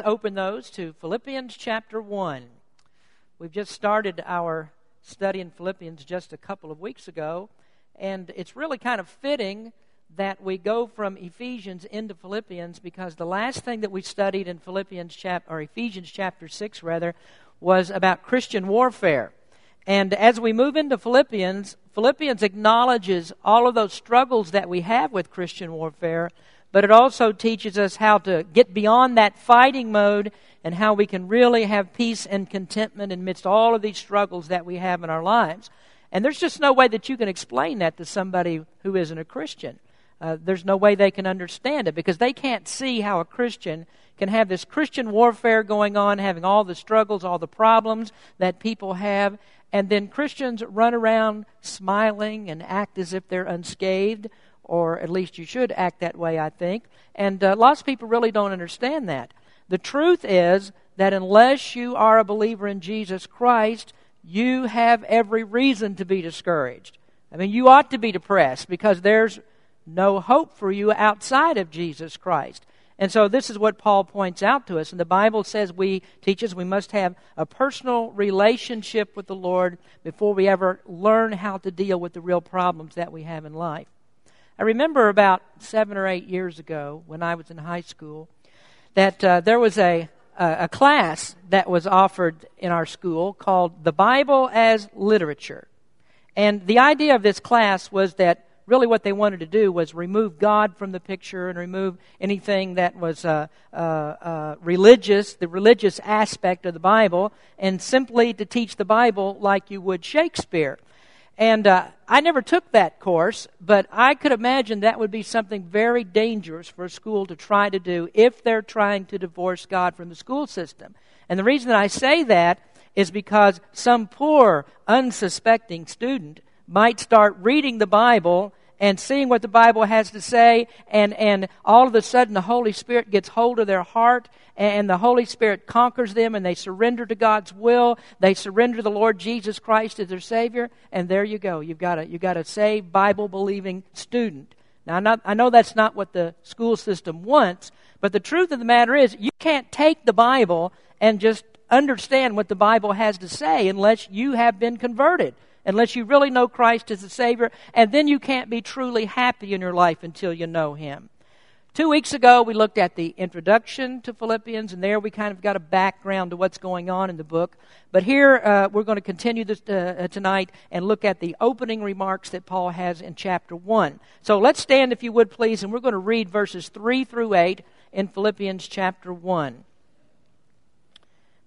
let's open those to Philippians chapter 1. We've just started our study in Philippians just a couple of weeks ago, and it's really kind of fitting that we go from Ephesians into Philippians because the last thing that we studied in Philippians chapter or Ephesians chapter 6 rather was about Christian warfare. And as we move into Philippians, Philippians acknowledges all of those struggles that we have with Christian warfare, but it also teaches us how to get beyond that fighting mode and how we can really have peace and contentment amidst all of these struggles that we have in our lives. And there's just no way that you can explain that to somebody who isn't a Christian. Uh, there's no way they can understand it because they can't see how a Christian can have this Christian warfare going on, having all the struggles, all the problems that people have, and then Christians run around smiling and act as if they're unscathed, or at least you should act that way, I think. And uh, lots of people really don't understand that. The truth is that unless you are a believer in Jesus Christ, you have every reason to be discouraged. I mean, you ought to be depressed because there's no hope for you outside of Jesus Christ. And so this is what Paul points out to us. And the Bible says we teaches we must have a personal relationship with the Lord before we ever learn how to deal with the real problems that we have in life. I remember about seven or eight years ago when I was in high school that uh, there was a, a, a class that was offered in our school called The Bible as Literature. And the idea of this class was that really what they wanted to do was remove God from the picture and remove anything that was uh, uh, uh, religious, the religious aspect of the Bible, and simply to teach the Bible like you would Shakespeare. And uh, I never took that course, but I could imagine that would be something very dangerous for a school to try to do if they're trying to divorce God from the school system. And the reason that I say that is because some poor, unsuspecting student might start reading the Bible and seeing what the Bible has to say, and, and all of a sudden the Holy Spirit gets hold of their heart, and the Holy Spirit conquers them, and they surrender to God's will. They surrender the Lord Jesus Christ as their Savior, and there you go. You've got a, you've got a saved, Bible believing student. Now, not, I know that's not what the school system wants, but the truth of the matter is, you can't take the Bible and just understand what the Bible has to say unless you have been converted unless you really know Christ as the Savior, and then you can't be truly happy in your life until you know Him. Two weeks ago, we looked at the introduction to Philippians, and there we kind of got a background to what's going on in the book. But here, uh, we're going to continue this uh, tonight and look at the opening remarks that Paul has in chapter 1. So let's stand, if you would, please, and we're going to read verses 3 through 8 in Philippians chapter 1.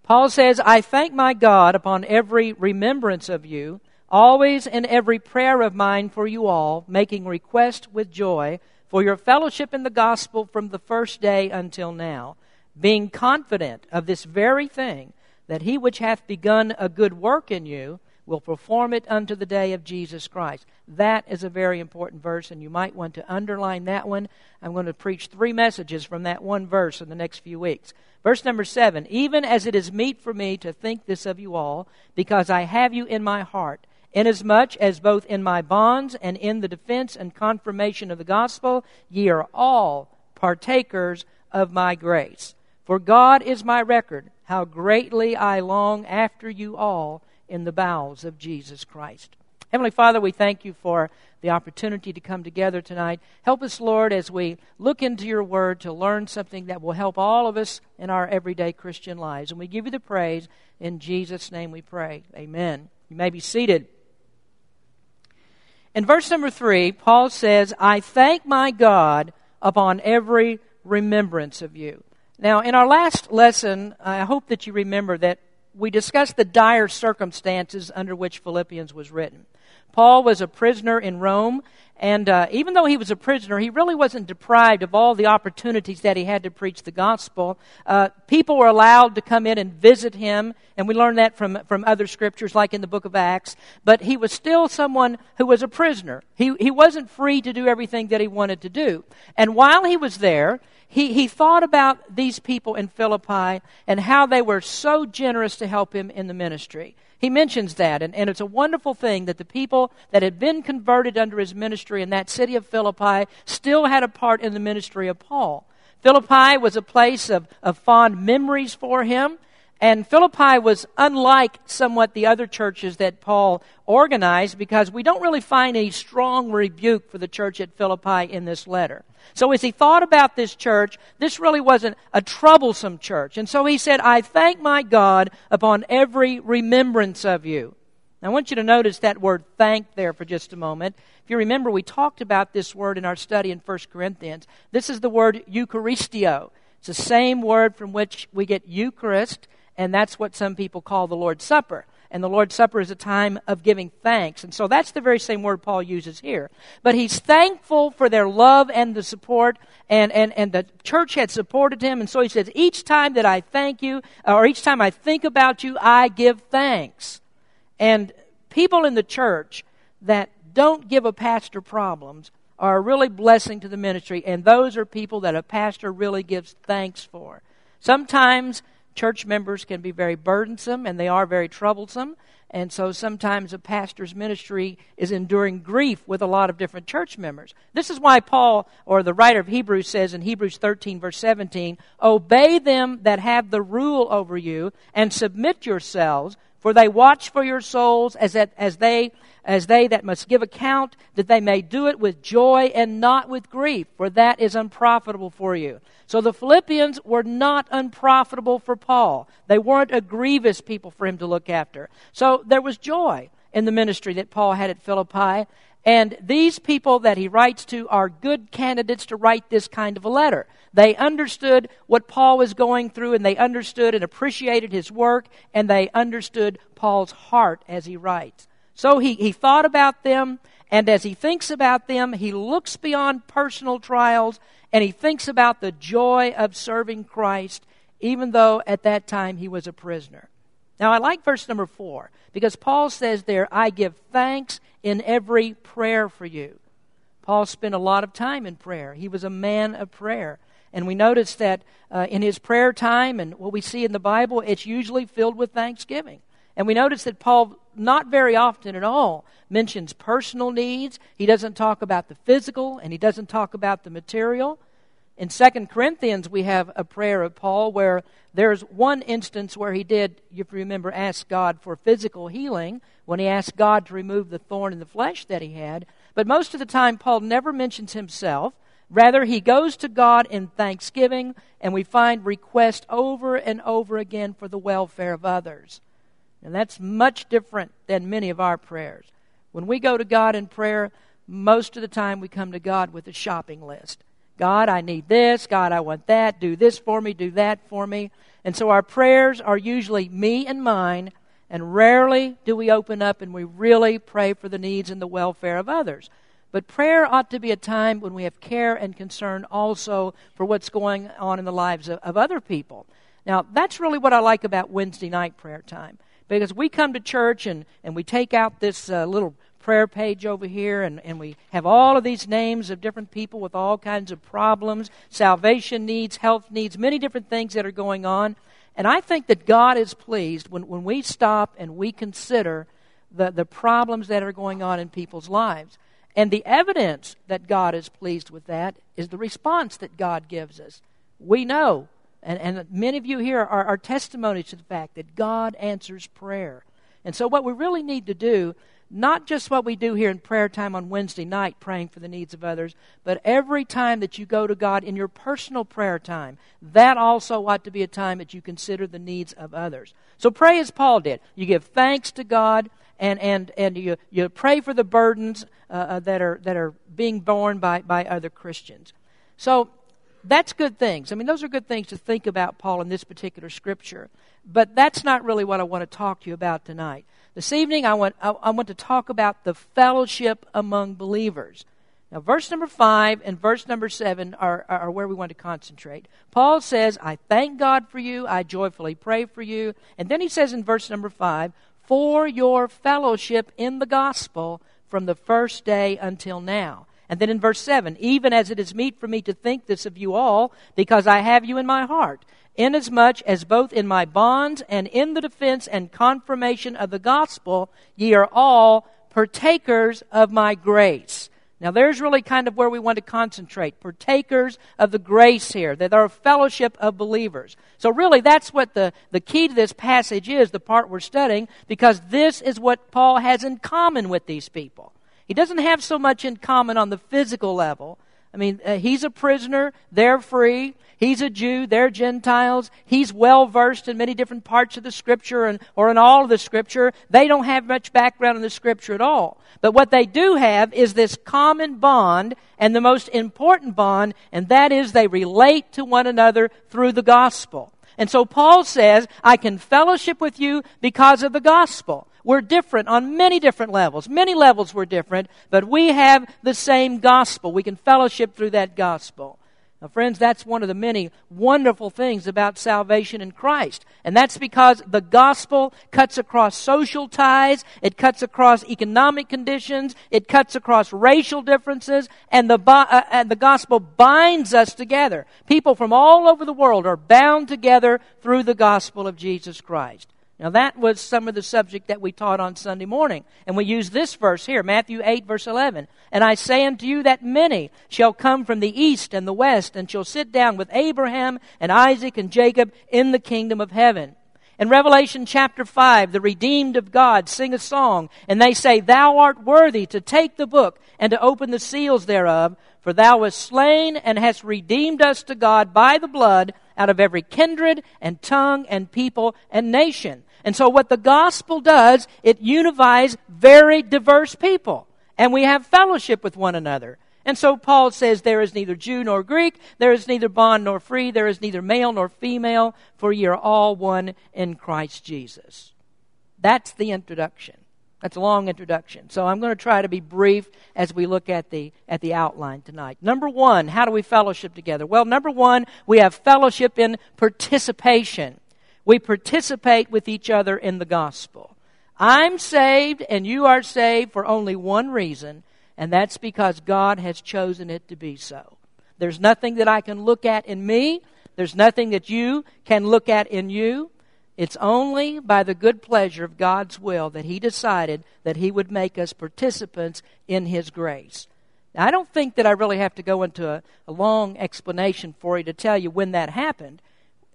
Paul says, I thank my God upon every remembrance of you always in every prayer of mine for you all, making request with joy for your fellowship in the gospel from the first day until now, being confident of this very thing, that he which hath begun a good work in you will perform it unto the day of Jesus Christ. That is a very important verse, and you might want to underline that one. I'm going to preach three messages from that one verse in the next few weeks. Verse number seven Even as it is meet for me to think this of you all, because I have you in my heart Inasmuch as both in my bonds and in the defense and confirmation of the gospel, ye are all partakers of my grace. For God is my record, how greatly I long after you all in the bowels of Jesus Christ. Heavenly Father, we thank you for the opportunity to come together tonight. Help us, Lord, as we look into your word to learn something that will help all of us in our everyday Christian lives. And we give you the praise. In Jesus' name we pray. Amen. You may be seated. In verse number three, Paul says, I thank my God upon every remembrance of you. Now, in our last lesson, I hope that you remember that we discussed the dire circumstances under which Philippians was written. Paul was a prisoner in Rome, and uh, even though he was a prisoner, he really wasn't deprived of all the opportunities that he had to preach the gospel. Uh, people were allowed to come in and visit him, and we learn that from, from other scriptures, like in the book of Acts. But he was still someone who was a prisoner. He, he wasn't free to do everything that he wanted to do. And while he was there, he, he thought about these people in Philippi and how they were so generous to help him in the ministry. He mentions that, and, and it's a wonderful thing that the people that had been converted under his ministry in that city of Philippi still had a part in the ministry of Paul. Philippi was a place of, of fond memories for him. And Philippi was unlike somewhat the other churches that Paul organized because we don't really find a strong rebuke for the church at Philippi in this letter. So as he thought about this church, this really wasn't a troublesome church. And so he said, I thank my God upon every remembrance of you. Now, I want you to notice that word thank there for just a moment. If you remember, we talked about this word in our study in 1 Corinthians. This is the word Eucharisteo. It's the same word from which we get Eucharist and that's what some people call the Lord's Supper. And the Lord's Supper is a time of giving thanks. And so that's the very same word Paul uses here. But he's thankful for their love and the support, and, and, and the church had supported him. And so he says, Each time that I thank you, or each time I think about you, I give thanks. And people in the church that don't give a pastor problems are a really blessing to the ministry, and those are people that a pastor really gives thanks for. Sometimes church members can be very burdensome and they are very troublesome. And so sometimes a pastor's ministry is enduring grief with a lot of different church members. This is why Paul, or the writer of Hebrews, says in Hebrews 13, verse 17, Obey them that have the rule over you, and submit yourselves, for they watch for your souls as, that, as they as they that must give account, that they may do it with joy and not with grief, for that is unprofitable for you. So the Philippians were not unprofitable for Paul. They weren't a grievous people for him to look after. So there was joy in the ministry that Paul had at Philippi. And these people that he writes to are good candidates to write this kind of a letter. They understood what Paul was going through, and they understood and appreciated his work, and they understood Paul's heart as he writes. So he, he thought about them, and as he thinks about them, he looks beyond personal trials and he thinks about the joy of serving Christ, even though at that time he was a prisoner. Now, I like verse number four because Paul says there, I give thanks in every prayer for you. Paul spent a lot of time in prayer. He was a man of prayer. And we notice that uh, in his prayer time and what we see in the Bible, it's usually filled with thanksgiving. And we notice that Paul, not very often at all, mentions personal needs. He doesn't talk about the physical, and he doesn't talk about the material. In 2 Corinthians, we have a prayer of Paul where there's one instance where he did, if you remember, ask God for physical healing when he asked God to remove the thorn in the flesh that he had. But most of the time, Paul never mentions himself. Rather, he goes to God in thanksgiving, and we find requests over and over again for the welfare of others. And that's much different than many of our prayers. When we go to God in prayer, most of the time we come to God with a shopping list. God, I need this. God, I want that. Do this for me. Do that for me. And so our prayers are usually me and mine, and rarely do we open up and we really pray for the needs and the welfare of others. But prayer ought to be a time when we have care and concern also for what's going on in the lives of, of other people. Now, that's really what I like about Wednesday night prayer time. Because we come to church and, and we take out this uh, little prayer page over here and, and we have all of these names of different people with all kinds of problems, salvation needs, health needs, many different things that are going on. And I think that God is pleased when, when we stop and we consider the, the problems that are going on in people's lives. And the evidence that God is pleased with that is the response that God gives us. We know and, and many of you here are, are testimonies to the fact that God answers prayer. And so, what we really need to do, not just what we do here in prayer time on Wednesday night, praying for the needs of others, but every time that you go to God in your personal prayer time, that also ought to be a time that you consider the needs of others. So, pray as Paul did. You give thanks to God. And, and, and you, you pray for the burdens uh, uh that, are, that are being borne by, by other Christians. So, that's good things. I mean, those are good things to think about, Paul, in this particular scripture. But that's not really what I want to talk to you about tonight. This evening, I want, I, I want to talk about the fellowship among believers. Now, verse number 5 and verse number 7 are, are where we want to concentrate. Paul says, I thank God for you, I joyfully pray for you. And then he says in verse number 5, for your fellowship in the gospel from the first day until now. And then in verse 7, even as it is meet for me to think this of you all, because I have you in my heart, inasmuch as both in my bonds and in the defense and confirmation of the gospel ye are all partakers of my grace. Now, there's really kind of where we want to concentrate. Partakers of the grace here, that are a fellowship of believers. So, really, that's what the, the key to this passage is, the part we're studying, because this is what Paul has in common with these people. He doesn't have so much in common on the physical level. I mean, uh, he's a prisoner, they're free. He's a Jew, they're Gentiles. He's well versed in many different parts of the Scripture and, or in all of the Scripture. They don't have much background in the Scripture at all. But what they do have is this common bond, and the most important bond, and that is they relate to one another through the gospel. And so Paul says, I can fellowship with you because of the gospel. We're different on many different levels. Many levels we're different, but we have the same gospel. We can fellowship through that gospel. Now, friends, that's one of the many wonderful things about salvation in Christ. And that's because the gospel cuts across social ties, it cuts across economic conditions, it cuts across racial differences, and the, uh, and the gospel binds us together. People from all over the world are bound together through the gospel of Jesus Christ. Now, that was some of the subject that we taught on Sunday morning. And we use this verse here, Matthew 8, verse 11. And I say unto you that many shall come from the east and the west, and shall sit down with Abraham and Isaac and Jacob in the kingdom of heaven. In Revelation chapter 5, the redeemed of God sing a song, and they say, Thou art worthy to take the book and to open the seals thereof, for thou wast slain and hast redeemed us to God by the blood out of every kindred and tongue and people and nation and so what the gospel does, it unifies very diverse people. And we have fellowship with one another. And so Paul says, There is neither Jew nor Greek, there is neither bond nor free, there is neither male nor female, for ye are all one in Christ Jesus. That's the introduction. That's a long introduction. So I'm going to try to be brief as we look at the, at the outline tonight. Number one, how do we fellowship together? Well, number one, we have fellowship in participation. We participate with each other in the gospel. I'm saved and you are saved for only one reason, and that's because God has chosen it to be so. There's nothing that I can look at in me. There's nothing that you can look at in you. It's only by the good pleasure of God's will that He decided that He would make us participants in His grace. Now, I don't think that I really have to go into a, a long explanation for you to tell you when that happened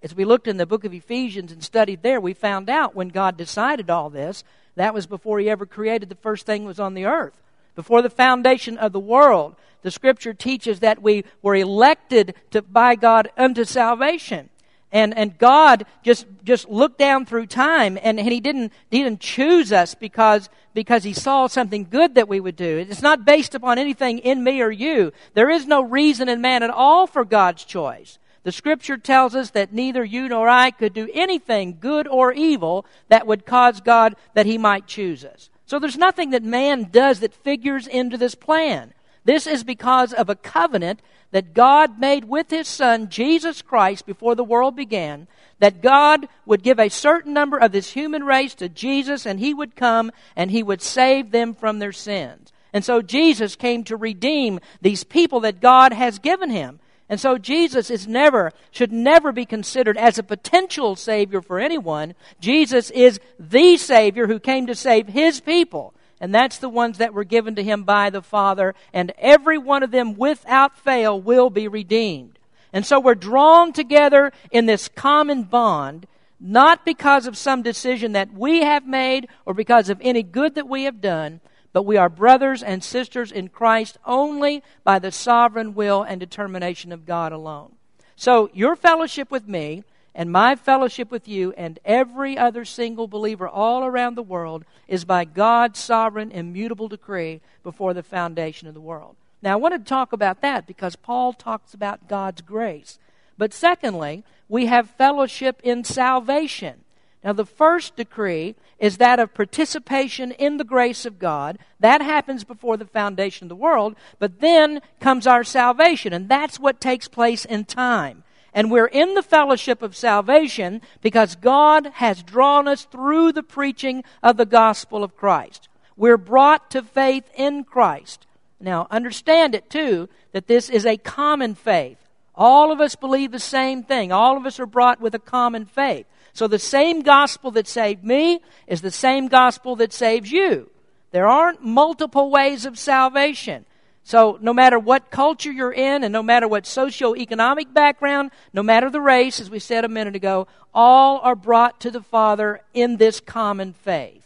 as we looked in the book of Ephesians and studied there, we found out when God decided all this, that was before He ever created the first thing that was on the earth. Before the foundation of the world, the scripture teaches that we were elected to, by God unto salvation. And, and God just, just looked down through time and, and he, didn't, he didn't choose us because, because he saw something good that we would do. It's not based upon anything in me or you. There is no reason in man at all for God's choice. The scripture tells us that neither you nor I could do anything good or evil that would cause God that he might choose us. So there's nothing that man does that figures into this plan. This is because of a covenant that God made with his son, Jesus Christ, before the world began, that God would give a certain number of this human race to Jesus and he would come and he would save them from their sins. And so Jesus came to redeem these people that God has given him. And so Jesus is never, should never be considered as a potential Savior for anyone. Jesus is the Savior who came to save His people. And that's the ones that were given to Him by the Father. And every one of them without fail will be redeemed. And so we're drawn together in this common bond, not because of some decision that we have made or because of any good that we have done, but we are brothers and sisters in Christ only by the sovereign will and determination of God alone. So, your fellowship with me and my fellowship with you and every other single believer all around the world is by God's sovereign, immutable decree before the foundation of the world. Now, I want to talk about that because Paul talks about God's grace. But secondly, we have fellowship in salvation. Now, the first decree is that of participation in the grace of God. That happens before the foundation of the world, but then comes our salvation, and that's what takes place in time. And we're in the fellowship of salvation because God has drawn us through the preaching of the gospel of Christ. We're brought to faith in Christ. Now, understand it too that this is a common faith. All of us believe the same thing. All of us are brought with a common faith. So the same gospel that saved me is the same gospel that saves you. There aren't multiple ways of salvation. So, no matter what culture you're in, and no matter what socioeconomic background, no matter the race, as we said a minute ago, all are brought to the Father in this common faith.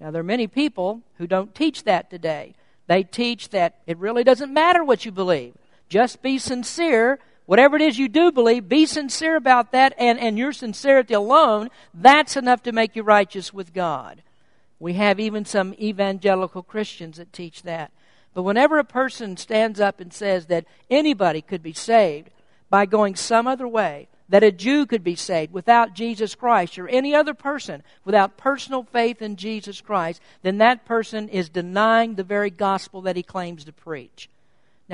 Now, there are many people who don't teach that today. They teach that it really doesn't matter what you believe, just be sincere. Whatever it is you do believe, be sincere about that, and, and your sincerity alone, that's enough to make you righteous with God. We have even some evangelical Christians that teach that. But whenever a person stands up and says that anybody could be saved by going some other way, that a Jew could be saved without Jesus Christ, or any other person without personal faith in Jesus Christ, then that person is denying the very gospel that he claims to preach.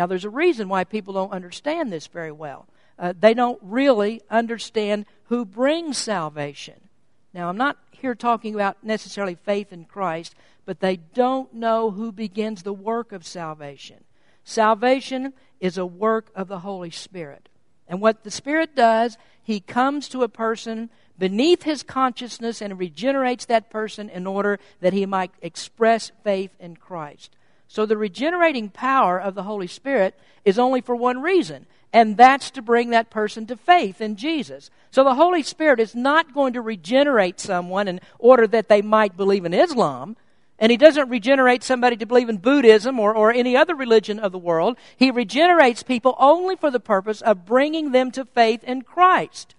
Now, there's a reason why people don't understand this very well. Uh, they don't really understand who brings salvation. Now, I'm not here talking about necessarily faith in Christ, but they don't know who begins the work of salvation. Salvation is a work of the Holy Spirit. And what the Spirit does, He comes to a person beneath his consciousness and regenerates that person in order that he might express faith in Christ. So the regenerating power of the Holy Spirit is only for one reason, and that's to bring that person to faith in Jesus. So the Holy Spirit is not going to regenerate someone in order that they might believe in Islam. And he doesn't regenerate somebody to believe in Buddhism or, or any other religion of the world. He regenerates people only for the purpose of bringing them to faith in Christ.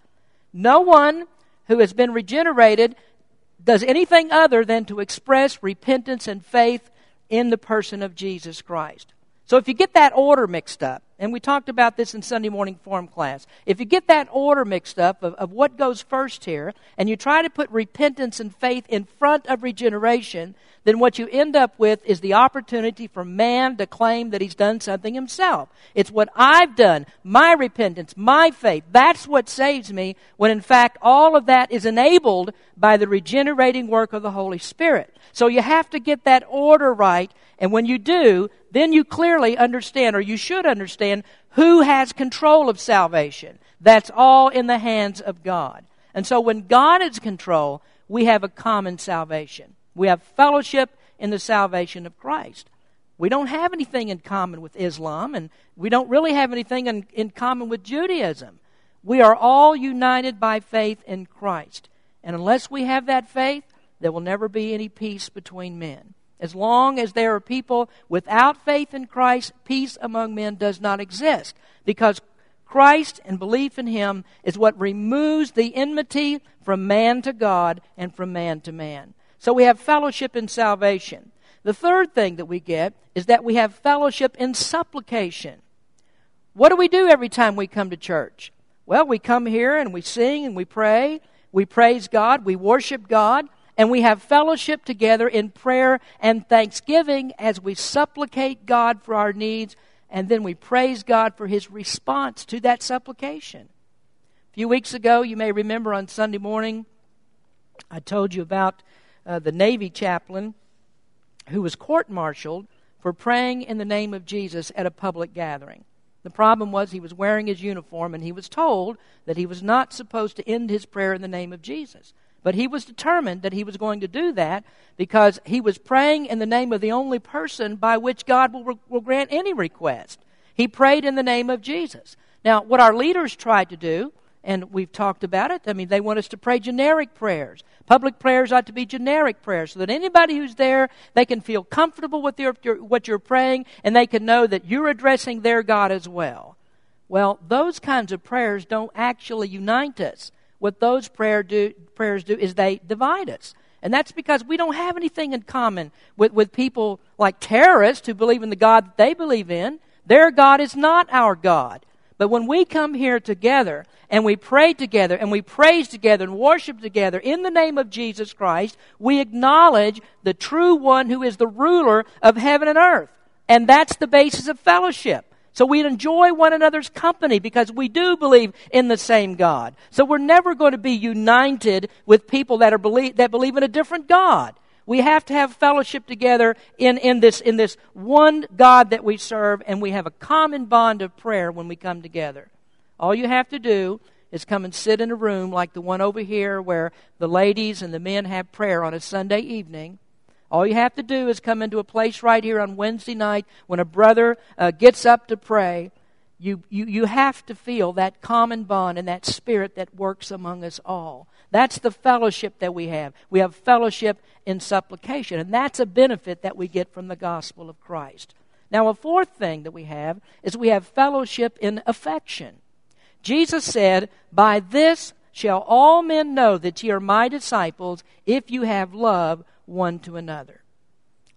No one who has been regenerated does anything other than to express repentance and faith in the person of Jesus Christ. So if you get that order mixed up, and we talked about this in Sunday morning form class, if you get that order mixed up of, of what goes first here, and you try to put repentance and faith in front of regeneration, then what you end up with is the opportunity for man to claim that he's done something himself. It's what I've done, my repentance, my faith. That's what saves me, when in fact all of that is enabled by the regenerating work of the Holy Spirit. So you have to get that order right, and when you do, then you clearly understand, or you should understand, who has control of salvation. That's all in the hands of God. And so when God is control, we have a common salvation. We have fellowship in the salvation of Christ. We don't have anything in common with Islam, and we don't really have anything in, in common with Judaism. We are all united by faith in Christ. And unless we have that faith, there will never be any peace between men. As long as there are people without faith in Christ, peace among men does not exist. Because Christ and belief in Him is what removes the enmity from man to God and from man to man. So we have fellowship in salvation. The third thing that we get is that we have fellowship in supplication. What do we do every time we come to church? Well, we come here and we sing and we pray. We praise God. We worship God. And we have fellowship together in prayer and thanksgiving as we supplicate God for our needs. And then we praise God for His response to that supplication. A few weeks ago, you may remember on Sunday morning, I told you about uh, the Navy chaplain who was court martialed for praying in the name of Jesus at a public gathering. The problem was he was wearing his uniform and he was told that he was not supposed to end his prayer in the name of Jesus. But he was determined that he was going to do that because he was praying in the name of the only person by which God will, will grant any request. He prayed in the name of Jesus. Now, what our leaders tried to do, and we've talked about it, I mean, they want us to pray generic prayers. Public prayers ought to be generic prayers so that anybody who's there, they can feel comfortable with your, what you're praying and they can know that you're addressing their God as well. Well, those kinds of prayers don't actually unite us. What those prayer do, prayers do is they divide us. And that's because we don't have anything in common with, with people like terrorists who believe in the God that they believe in. Their God is not our God. But when we come here together and we pray together and we praise together and worship together in the name of Jesus Christ, we acknowledge the true one who is the ruler of heaven and earth. And that's the basis of fellowship. So we enjoy one another's company because we do believe in the same God. So we're never going to be united with people that, are believe, that believe in a different God. We have to have fellowship together in, in, this, in this one God that we serve, and we have a common bond of prayer when we come together. All you have to do is come and sit in a room like the one over here where the ladies and the men have prayer on a Sunday evening. All you have to do is come into a place right here on Wednesday night when a brother uh, gets up to pray. You, you, you have to feel that common bond and that spirit that works among us all. That's the fellowship that we have. We have fellowship in supplication, and that's a benefit that we get from the gospel of Christ. Now, a fourth thing that we have is we have fellowship in affection. Jesus said, By this shall all men know that ye are my disciples if you have love one to another.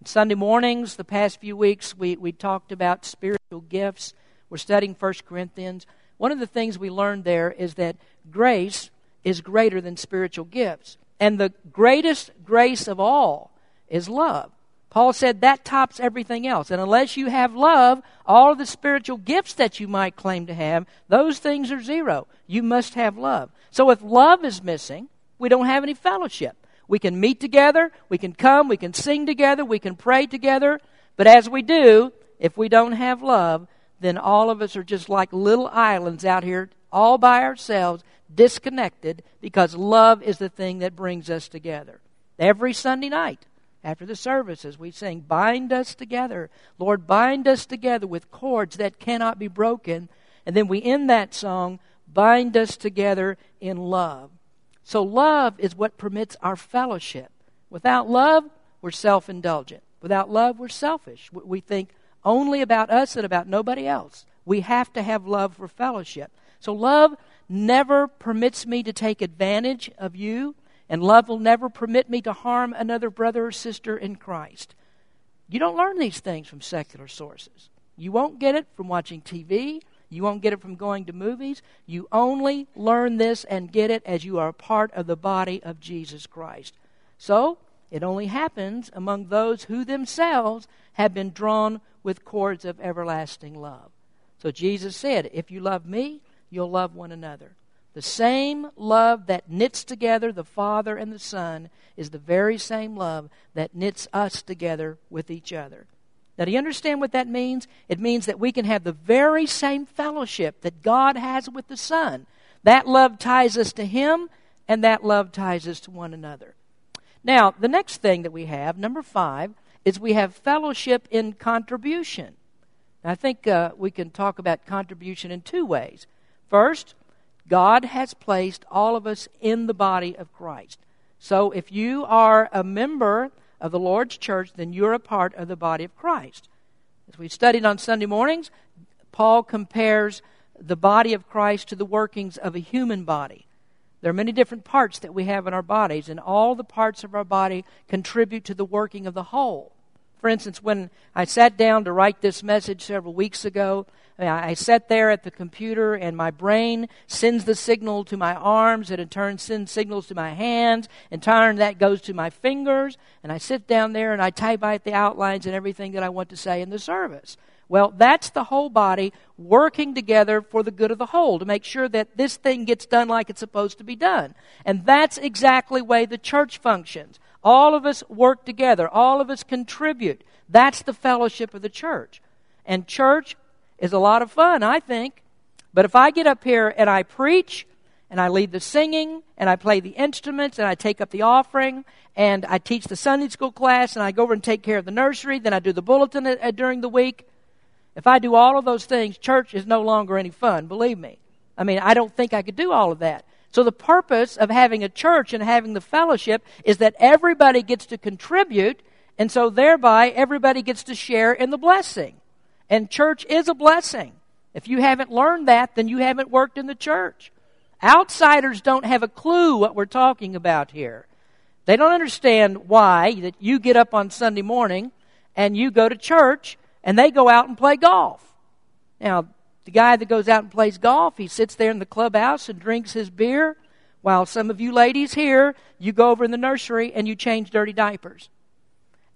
Sunday mornings, the past few weeks, we, we talked about spiritual gifts. We're studying 1 Corinthians. One of the things we learned there is that grace is greater than spiritual gifts. And the greatest grace of all is love. Paul said that tops everything else. And unless you have love, all of the spiritual gifts that you might claim to have, those things are zero. You must have love. So if love is missing, we don't have any fellowship. We can meet together, we can come, we can sing together, we can pray together. But as we do, if we don't have love, then all of us are just like little islands out here all by ourselves, disconnected, because love is the thing that brings us together. Every Sunday night, after the services, we sing, Bind us together. Lord, bind us together with cords that cannot be broken. And then we end that song, Bind us together in love. So, love is what permits our fellowship. Without love, we're self indulgent. Without love, we're selfish. We think only about us and about nobody else. We have to have love for fellowship. So, love never permits me to take advantage of you, and love will never permit me to harm another brother or sister in Christ. You don't learn these things from secular sources. You won't get it from watching TV. You won't get it from going to movies. You only learn this and get it as you are a part of the body of Jesus Christ. So, it only happens among those who themselves have been drawn with cords of everlasting love. So Jesus said, If you love me, you'll love one another. The same love that knits together the Father and the Son is the very same love that knits us together with each other. Now, do you understand what that means? It means that we can have the very same fellowship that God has with the Son. That love ties us to Him, and that love ties us to one another. Now, the next thing that we have, number five, is we have fellowship in contribution. Now, I think uh, we can talk about contribution in two ways. First, God has placed all of us in the body of Christ. So if you are a member of the Lord's church, then you're a part of the body of Christ. As we studied on Sunday mornings, Paul compares the body of Christ to the workings of a human body. There are many different parts that we have in our bodies, and all the parts of our body contribute to the working of the whole. For instance, when I sat down to write this message several weeks ago, I sat there at the computer and my brain sends the signal to my arms and in turn sends signals to my hands. In turn, that goes to my fingers. And I sit down there and I type out the outlines and everything that I want to say in the service. Well, that's the whole body working together for the good of the whole to make sure that this thing gets done like it's supposed to be done. And that's exactly the way the church functions. All of us work together. All of us contribute. That's the fellowship of the church. And church is a lot of fun, I think. But if I get up here and I preach, and I lead the singing, and I play the instruments, and I take up the offering, and I teach the Sunday school class, and I go over and take care of the nursery, then I do the bulletin uh, during the week. If I do all of those things, church is no longer any fun, believe me. I mean, I don't think I could do all of that. So, the purpose of having a church and having the fellowship is that everybody gets to contribute, and so thereby everybody gets to share in the blessing. And church is a blessing. If you haven't learned that, then you haven't worked in the church. Outsiders don't have a clue what we're talking about here. They don't understand why that you get up on Sunday morning and you go to church and they go out and play golf. Now, the guy that goes out and plays golf, he sits there in the clubhouse and drinks his beer, while some of you ladies here, you go over in the nursery and you change dirty diapers.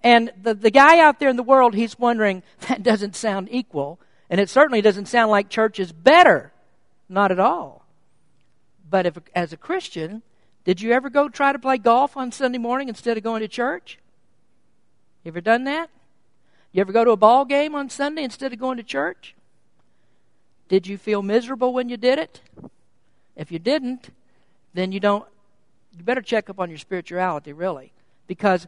And the, the guy out there in the world, he's wondering, that doesn't sound equal. And it certainly doesn't sound like church is better. Not at all. But if, as a Christian, did you ever go try to play golf on Sunday morning instead of going to church? You ever done that? You ever go to a ball game on Sunday instead of going to church? Did you feel miserable when you did it? If you didn't, then you don't you better check up on your spirituality really because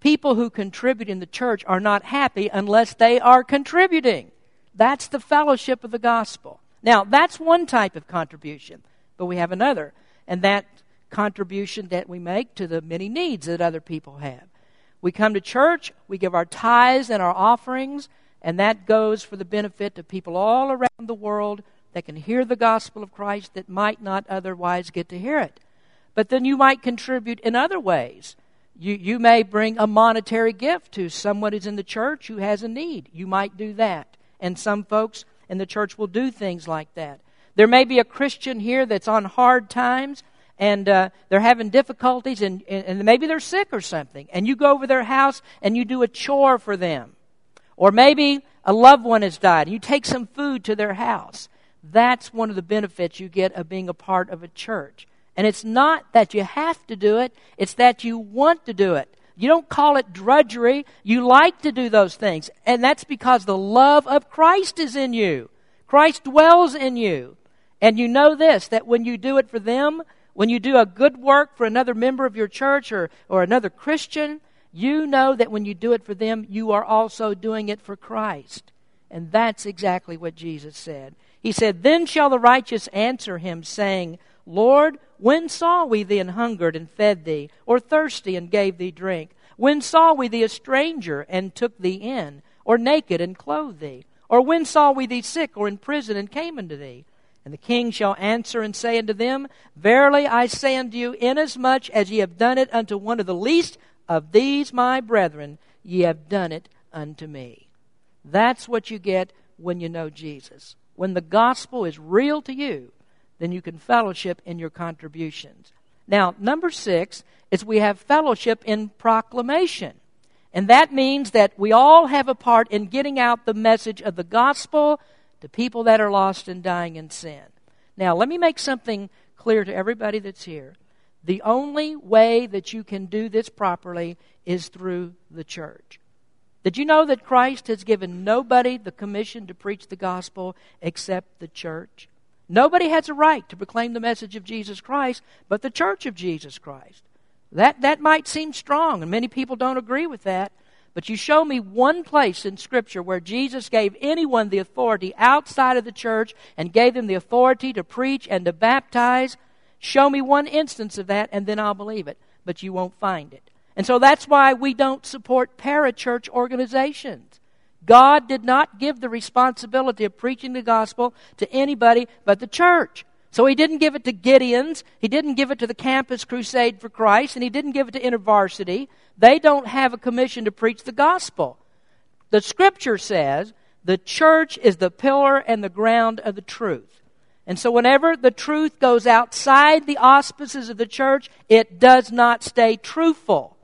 people who contribute in the church are not happy unless they are contributing. That's the fellowship of the gospel. Now, that's one type of contribution, but we have another, and that contribution that we make to the many needs that other people have. We come to church, we give our tithes and our offerings, and that goes for the benefit of people all around the world that can hear the gospel of Christ that might not otherwise get to hear it. But then you might contribute in other ways. You, you may bring a monetary gift to someone who's in the church who has a need. You might do that. And some folks in the church will do things like that. There may be a Christian here that's on hard times and uh, they're having difficulties and, and maybe they're sick or something. And you go over their house and you do a chore for them. Or maybe a loved one has died you take some food to their house. That's one of the benefits you get of being a part of a church. And it's not that you have to do it, it's that you want to do it. You don't call it drudgery. You like to do those things. And that's because the love of Christ is in you. Christ dwells in you. And you know this that when you do it for them, when you do a good work for another member of your church or, or another Christian, you know that when you do it for them, you are also doing it for Christ. And that's exactly what Jesus said. He said, Then shall the righteous answer him, saying, Lord, when saw we thee hungered and fed thee, or thirsty and gave thee drink? When saw we thee a stranger and took thee in, or naked and clothed thee? Or when saw we thee sick or in prison and came unto thee? And the king shall answer and say unto them, Verily I say unto you, inasmuch as ye have done it unto one of the least of these my brethren, ye have done it unto me. That's what you get when you know Jesus. When the gospel is real to you, then you can fellowship in your contributions. Now, number six is we have fellowship in proclamation. And that means that we all have a part in getting out the message of the gospel to people that are lost and dying in sin. Now, let me make something clear to everybody that's here. The only way that you can do this properly is through the church. Did you know that Christ has given nobody the commission to preach the gospel except the church? Nobody has a right to proclaim the message of Jesus Christ but the church of Jesus Christ. That, that might seem strong, and many people don't agree with that. But you show me one place in Scripture where Jesus gave anyone the authority outside of the church and gave them the authority to preach and to baptize. Show me one instance of that, and then I'll believe it. But you won't find it. And so that's why we don't support parachurch organizations. God did not give the responsibility of preaching the gospel to anybody but the church. So he didn't give it to Gideons, he didn't give it to the Campus Crusade for Christ, and he didn't give it to InterVarsity. They don't have a commission to preach the gospel. The scripture says the church is the pillar and the ground of the truth. And so, whenever the truth goes outside the auspices of the church, it does not stay truthful.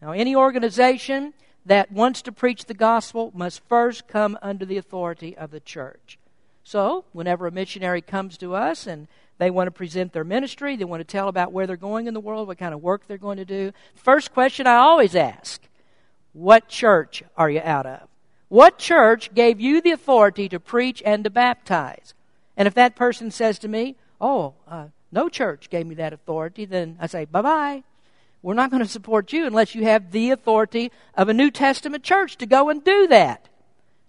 Now, any organization that wants to preach the gospel must first come under the authority of the church. So, whenever a missionary comes to us and they want to present their ministry, they want to tell about where they're going in the world, what kind of work they're going to do, first question I always ask What church are you out of? What church gave you the authority to preach and to baptize? And if that person says to me, Oh, uh, no church gave me that authority, then I say, Bye bye. We're not going to support you unless you have the authority of a New Testament church to go and do that.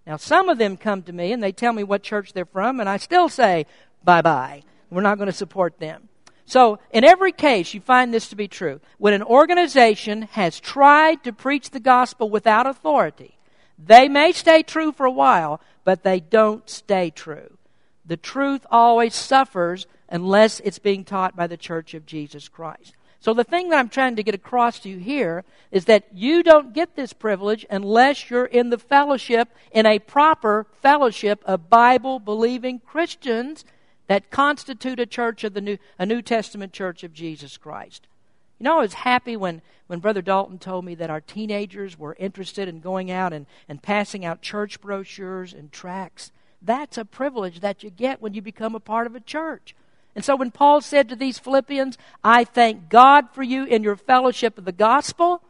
Now, some of them come to me and they tell me what church they're from, and I still say, bye bye. We're not going to support them. So, in every case, you find this to be true. When an organization has tried to preach the gospel without authority, they may stay true for a while, but they don't stay true. The truth always suffers unless it's being taught by the church of Jesus Christ. So, the thing that I'm trying to get across to you here is that you don't get this privilege unless you're in the fellowship, in a proper fellowship of Bible believing Christians that constitute a church of the New, a New Testament church of Jesus Christ. You know, I was happy when, when Brother Dalton told me that our teenagers were interested in going out and, and passing out church brochures and tracts. That's a privilege that you get when you become a part of a church. And so when Paul said to these Philippians, I thank God for you in your fellowship of the gospel,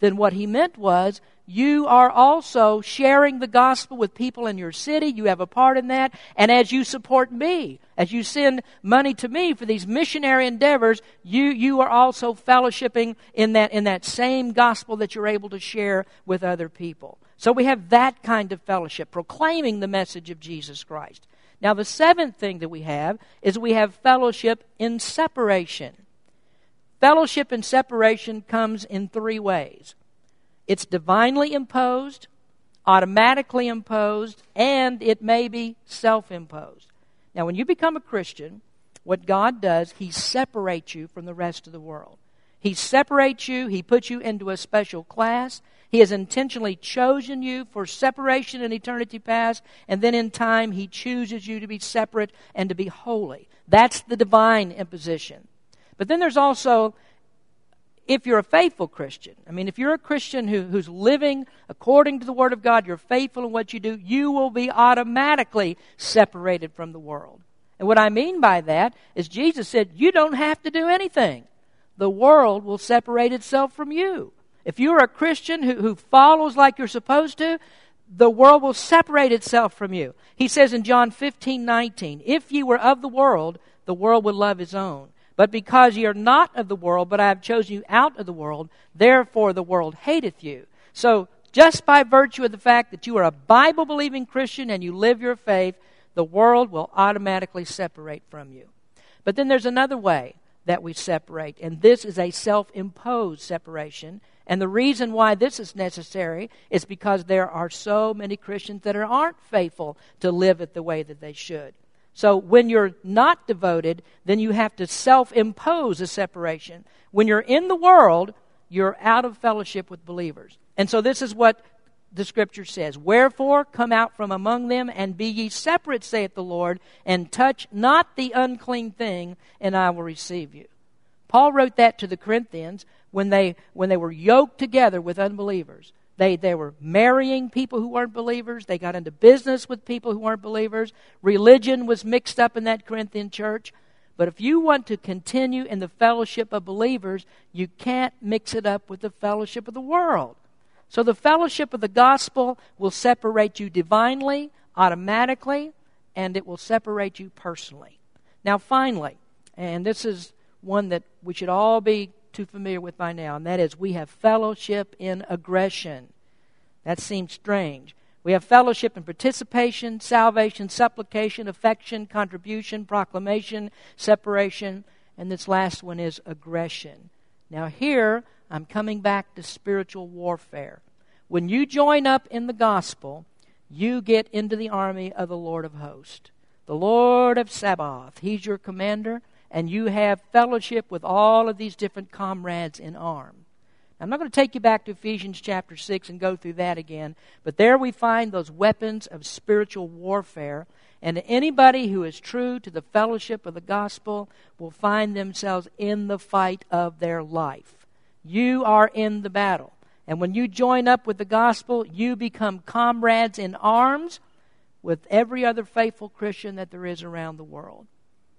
then what he meant was you are also sharing the gospel with people in your city. You have a part in that. And as you support me, as you send money to me for these missionary endeavors, you, you are also fellowshipping in that, in that same gospel that you're able to share with other people. So we have that kind of fellowship, proclaiming the message of Jesus Christ. Now, the seventh thing that we have is we have fellowship in separation. Fellowship in separation comes in three ways it's divinely imposed, automatically imposed, and it may be self imposed. Now, when you become a Christian, what God does, He separates you from the rest of the world. He separates you, He puts you into a special class. He has intentionally chosen you for separation in eternity past, and then in time, He chooses you to be separate and to be holy. That's the divine imposition. But then there's also if you're a faithful Christian, I mean, if you're a Christian who, who's living according to the Word of God, you're faithful in what you do, you will be automatically separated from the world. And what I mean by that is Jesus said, you don't have to do anything. The world will separate itself from you. If you're a Christian who, who follows like you're supposed to, the world will separate itself from you. He says in John 15, 19, if ye were of the world, the world would love his own. But because ye are not of the world, but I have chosen you out of the world, therefore the world hateth you. So, just by virtue of the fact that you are a Bible believing Christian and you live your faith, the world will automatically separate from you. But then there's another way that we separate, and this is a self imposed separation. And the reason why this is necessary is because there are so many Christians that aren't faithful to live it the way that they should. So when you're not devoted, then you have to self impose a separation. When you're in the world, you're out of fellowship with believers. And so this is what the scripture says Wherefore, come out from among them, and be ye separate, saith the Lord, and touch not the unclean thing, and I will receive you. Paul wrote that to the Corinthians when they, when they were yoked together with unbelievers. They, they were marrying people who weren't believers. They got into business with people who weren't believers. Religion was mixed up in that Corinthian church. But if you want to continue in the fellowship of believers, you can't mix it up with the fellowship of the world. So the fellowship of the gospel will separate you divinely, automatically, and it will separate you personally. Now, finally, and this is one that we should all be too familiar with by now, and that is we have fellowship in aggression. That seems strange. We have fellowship in participation, salvation, supplication, affection, contribution, proclamation, separation, and this last one is aggression. Now, here I'm coming back to spiritual warfare. When you join up in the gospel, you get into the army of the Lord of hosts. The Lord of Sabaoth. He's your commander and you have fellowship with all of these different comrades in arms. I'm not going to take you back to Ephesians chapter 6 and go through that again, but there we find those weapons of spiritual warfare. And anybody who is true to the fellowship of the gospel will find themselves in the fight of their life. You are in the battle. And when you join up with the gospel, you become comrades in arms with every other faithful Christian that there is around the world.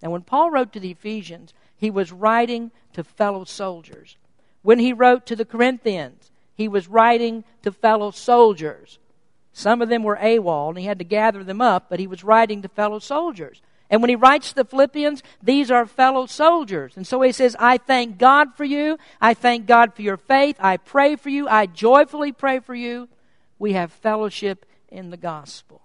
Now, when Paul wrote to the Ephesians, he was writing to fellow soldiers. When he wrote to the Corinthians, he was writing to fellow soldiers. Some of them were AWOL, and he had to gather them up, but he was writing to fellow soldiers. And when he writes to the Philippians, these are fellow soldiers. And so he says, I thank God for you. I thank God for your faith. I pray for you. I joyfully pray for you. We have fellowship in the gospel.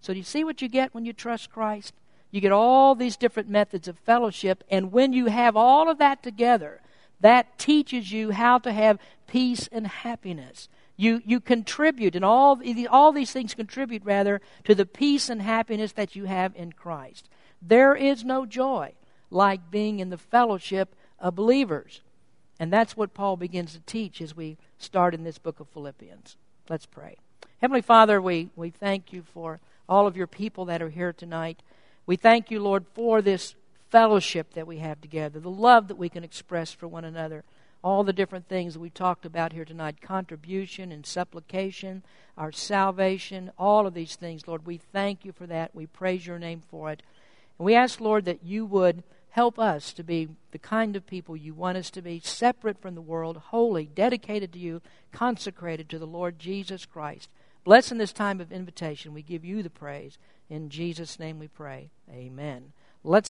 So do you see what you get when you trust Christ? You get all these different methods of fellowship, and when you have all of that together, that teaches you how to have peace and happiness. You, you contribute, and all, all these things contribute, rather, to the peace and happiness that you have in Christ. There is no joy like being in the fellowship of believers. And that's what Paul begins to teach as we start in this book of Philippians. Let's pray. Heavenly Father, we, we thank you for all of your people that are here tonight. We thank you, Lord, for this fellowship that we have together, the love that we can express for one another, all the different things that we talked about here tonight contribution and supplication, our salvation, all of these things, Lord. We thank you for that. We praise your name for it. And we ask, Lord, that you would help us to be the kind of people you want us to be, separate from the world, holy, dedicated to you, consecrated to the Lord Jesus Christ. Blessing this time of invitation. We give you the praise. In Jesus' name we pray. Amen. Let's